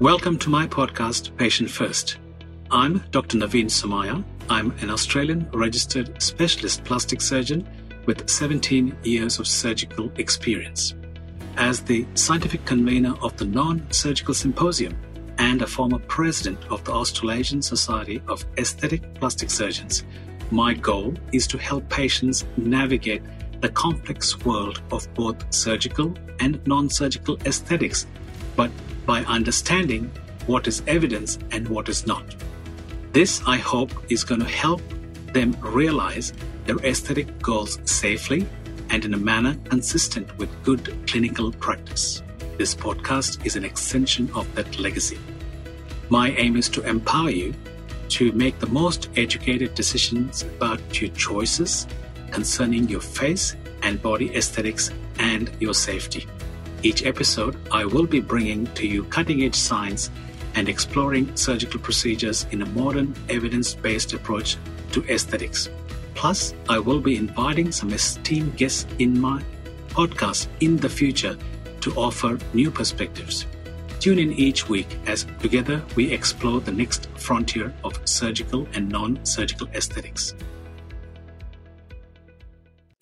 Welcome to my podcast, Patient First. I'm Dr. Naveen Somia. I'm an Australian registered specialist plastic surgeon with 17 years of surgical experience. As the scientific convener of the Non Surgical Symposium and a former president of the Australasian Society of Aesthetic Plastic Surgeons, my goal is to help patients navigate the complex world of both surgical and non surgical aesthetics, but by understanding what is evidence and what is not. This, I hope, is going to help them realize their aesthetic goals safely and in a manner consistent with good clinical practice. This podcast is an extension of that legacy. My aim is to empower you to make the most educated decisions about your choices concerning your face and body aesthetics and your safety. Each episode, I will be bringing to you cutting edge science and exploring surgical procedures in a modern, evidence based approach to aesthetics. Plus, I will be inviting some esteemed guests in my podcast in the future to offer new perspectives. Tune in each week as together we explore the next frontier of surgical and non surgical aesthetics.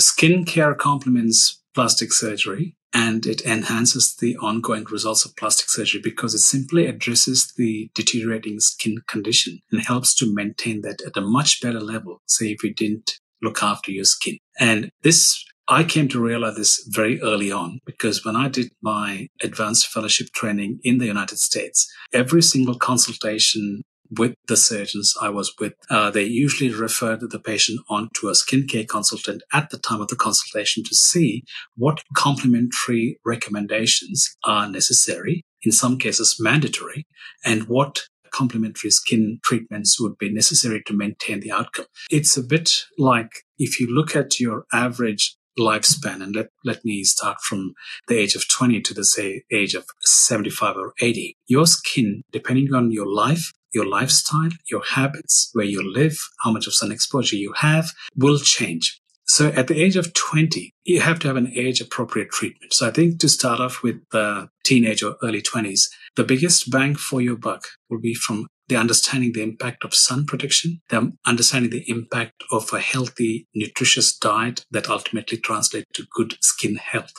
Skincare complements plastic surgery and it enhances the ongoing results of plastic surgery because it simply addresses the deteriorating skin condition and helps to maintain that at a much better level, say if you didn't look after your skin. And this I came to realize this very early on because when I did my advanced fellowship training in the United States, every single consultation with the surgeons I was with, uh, they usually referred the patient on to a skincare consultant at the time of the consultation to see what complementary recommendations are necessary, in some cases mandatory, and what complementary skin treatments would be necessary to maintain the outcome. It's a bit like if you look at your average lifespan and let, let me start from the age of 20 to the say age of 75 or 80 your skin depending on your life your lifestyle, your habits, where you live, how much of sun exposure you have will change. So at the age of 20, you have to have an age appropriate treatment. So I think to start off with the teenage or early 20s, the biggest bang for your buck will be from the understanding the impact of sun protection, the understanding the impact of a healthy, nutritious diet that ultimately translates to good skin health.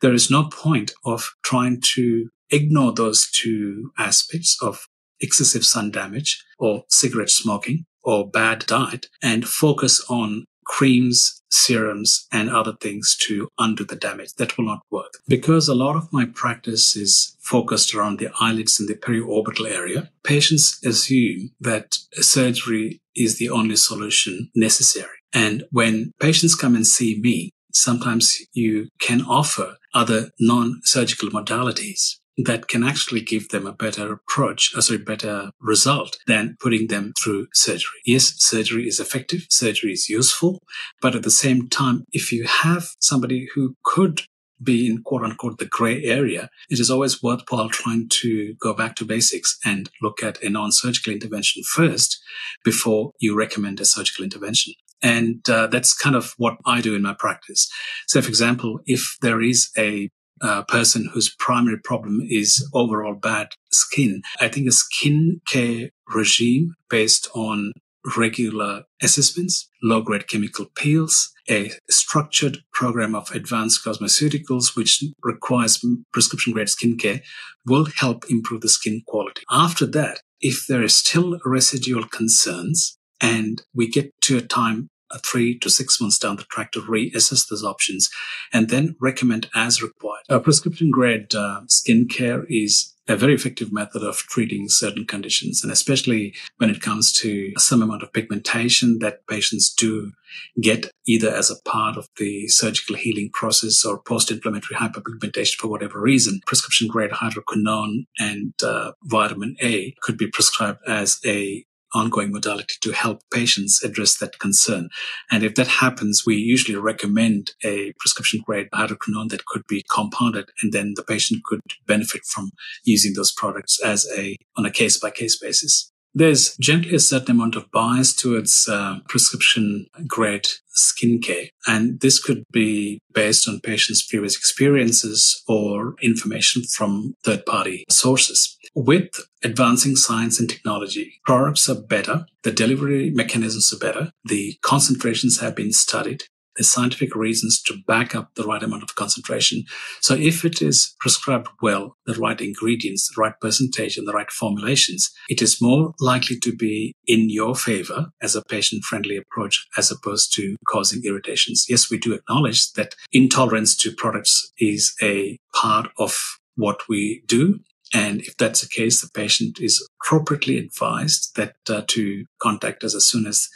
There is no point of trying to ignore those two aspects of excessive sun damage or cigarette smoking or bad diet and focus on creams, serums, and other things to undo the damage. That will not work. Because a lot of my practice is focused around the eyelids and the periorbital area, patients assume that surgery is the only solution necessary. And when patients come and see me, sometimes you can offer other non-surgical modalities that can actually give them a better approach, a sorry, better result than putting them through surgery. Yes, surgery is effective, surgery is useful, but at the same time, if you have somebody who could be in quote unquote the gray area, it is always worthwhile trying to go back to basics and look at a non-surgical intervention first before you recommend a surgical intervention. And uh, that's kind of what I do in my practice. So, for example, if there is a uh, person whose primary problem is overall bad skin. I think a skin care regime based on regular assessments, low grade chemical peels, a structured program of advanced cosmeceuticals, which requires prescription grade skincare, will help improve the skin quality. After that, if there is still residual concerns and we get to a time three to six months down the track to reassess those options and then recommend as required. A prescription grade uh, skincare is a very effective method of treating certain conditions, and especially when it comes to some amount of pigmentation that patients do get either as a part of the surgical healing process or post-inflammatory hyperpigmentation for whatever reason. Prescription grade hydroquinone and uh, vitamin A could be prescribed as a ongoing modality to help patients address that concern. And if that happens, we usually recommend a prescription grade hydroquinone that could be compounded and then the patient could benefit from using those products as a, on a case by case basis. There's generally a certain amount of bias towards uh, prescription grade skincare, and this could be based on patients' previous experiences or information from third party sources. with advancing science and technology, products are better, the delivery mechanisms are better, the concentrations have been studied, scientific reasons to back up the right amount of concentration. So if it is prescribed well, the right ingredients, the right percentage, and the right formulations, it is more likely to be in your favor as a patient friendly approach as opposed to causing irritations. Yes, we do acknowledge that intolerance to products is a part of what we do. And if that's the case, the patient is appropriately advised that uh, to contact us as soon as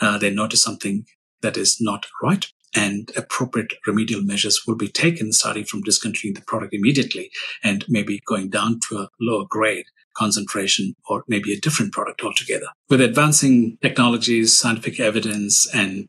uh, they notice something that is not right and appropriate remedial measures will be taken starting from discontinuing the product immediately and maybe going down to a lower grade concentration or maybe a different product altogether. With advancing technologies, scientific evidence, and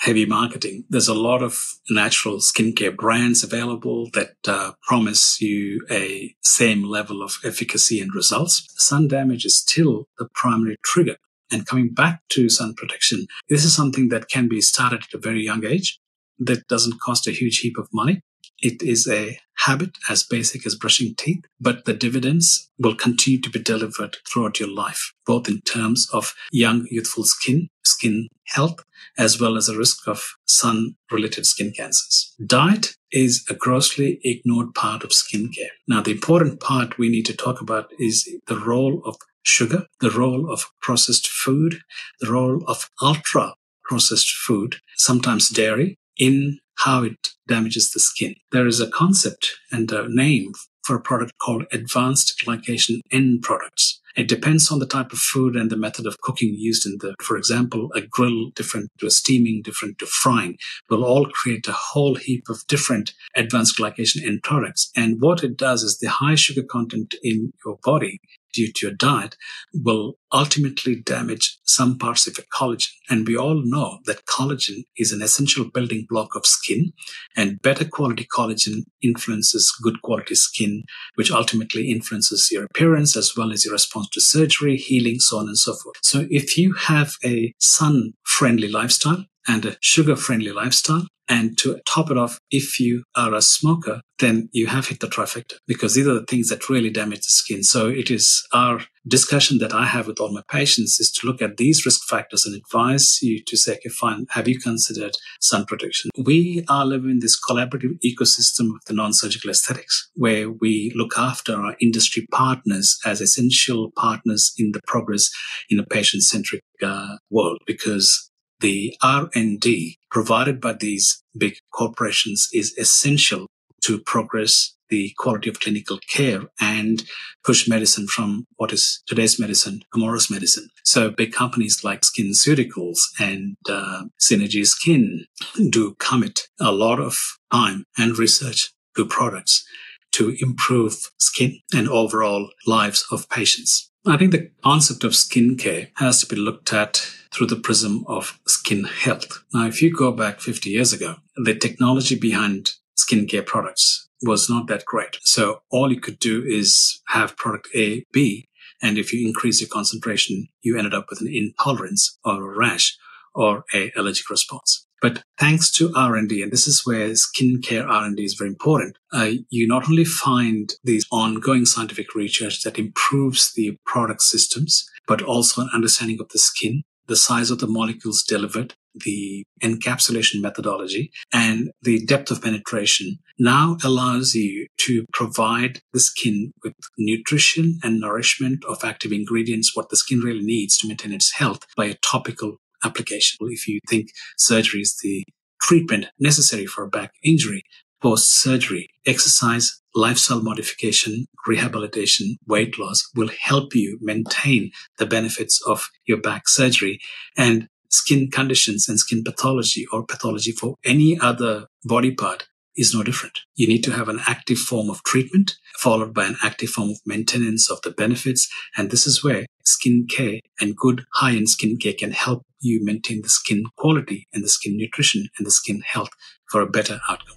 heavy marketing, there's a lot of natural skincare brands available that uh, promise you a same level of efficacy and results. Sun damage is still the primary trigger and coming back to sun protection, this is something that can be started at a very young age that doesn't cost a huge heap of money. It is a habit as basic as brushing teeth, but the dividends will continue to be delivered throughout your life, both in terms of young, youthful skin, skin health, as well as a risk of sun related skin cancers. Diet is a grossly ignored part of skincare. Now, the important part we need to talk about is the role of sugar, the role of processed food, the role of ultra processed food, sometimes dairy, in how it damages the skin. There is a concept and a name for a product called advanced glycation end products. It depends on the type of food and the method of cooking used in the, for example, a grill different to a steaming, different to frying will all create a whole heap of different advanced glycation end products. And what it does is the high sugar content in your body due to your diet will ultimately damage some parts of your collagen. And we all know that collagen is an essential building block of skin and better quality collagen influences good quality skin, which ultimately influences your appearance as well as your response to surgery, healing, so on and so forth. So if you have a sun friendly lifestyle, and a sugar friendly lifestyle. And to top it off, if you are a smoker, then you have hit the trifecta because these are the things that really damage the skin. So it is our discussion that I have with all my patients is to look at these risk factors and advise you to say, okay, fine, have you considered sun protection? We are living in this collaborative ecosystem of the non-surgical aesthetics where we look after our industry partners as essential partners in the progress in a patient-centric uh, world because the R&D provided by these big corporations is essential to progress the quality of clinical care and push medicine from what is today's medicine, tomorrow's medicine. So big companies like SkinCeuticals and uh, Synergie Skin do commit a lot of time and research to products to improve skin and overall lives of patients. I think the concept of skincare has to be looked at through the prism of skin health. Now, if you go back 50 years ago, the technology behind skincare products was not that great. So all you could do is have product A, B, and if you increase your concentration, you ended up with an intolerance or a rash or a allergic response. But thanks to R&D, and this is where skincare R&D is very important, uh, you not only find these ongoing scientific research that improves the product systems, but also an understanding of the skin, the size of the molecules delivered, the encapsulation methodology, and the depth of penetration now allows you to provide the skin with nutrition and nourishment of active ingredients, what the skin really needs to maintain its health by a topical application. If you think surgery is the treatment necessary for back injury, post surgery, exercise, lifestyle modification, rehabilitation, weight loss will help you maintain the benefits of your back surgery and skin conditions and skin pathology or pathology for any other body part is no different. You need to have an active form of treatment followed by an active form of maintenance of the benefits. And this is where skin care and good high end skin care can help you maintain the skin quality and the skin nutrition and the skin health for a better outcome.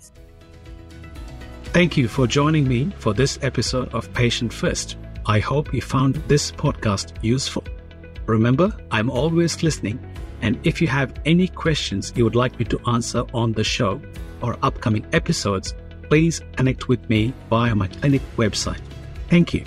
Thank you for joining me for this episode of Patient First. I hope you found this podcast useful. Remember, I'm always listening. And if you have any questions you would like me to answer on the show, or upcoming episodes, please connect with me via my clinic website. Thank you.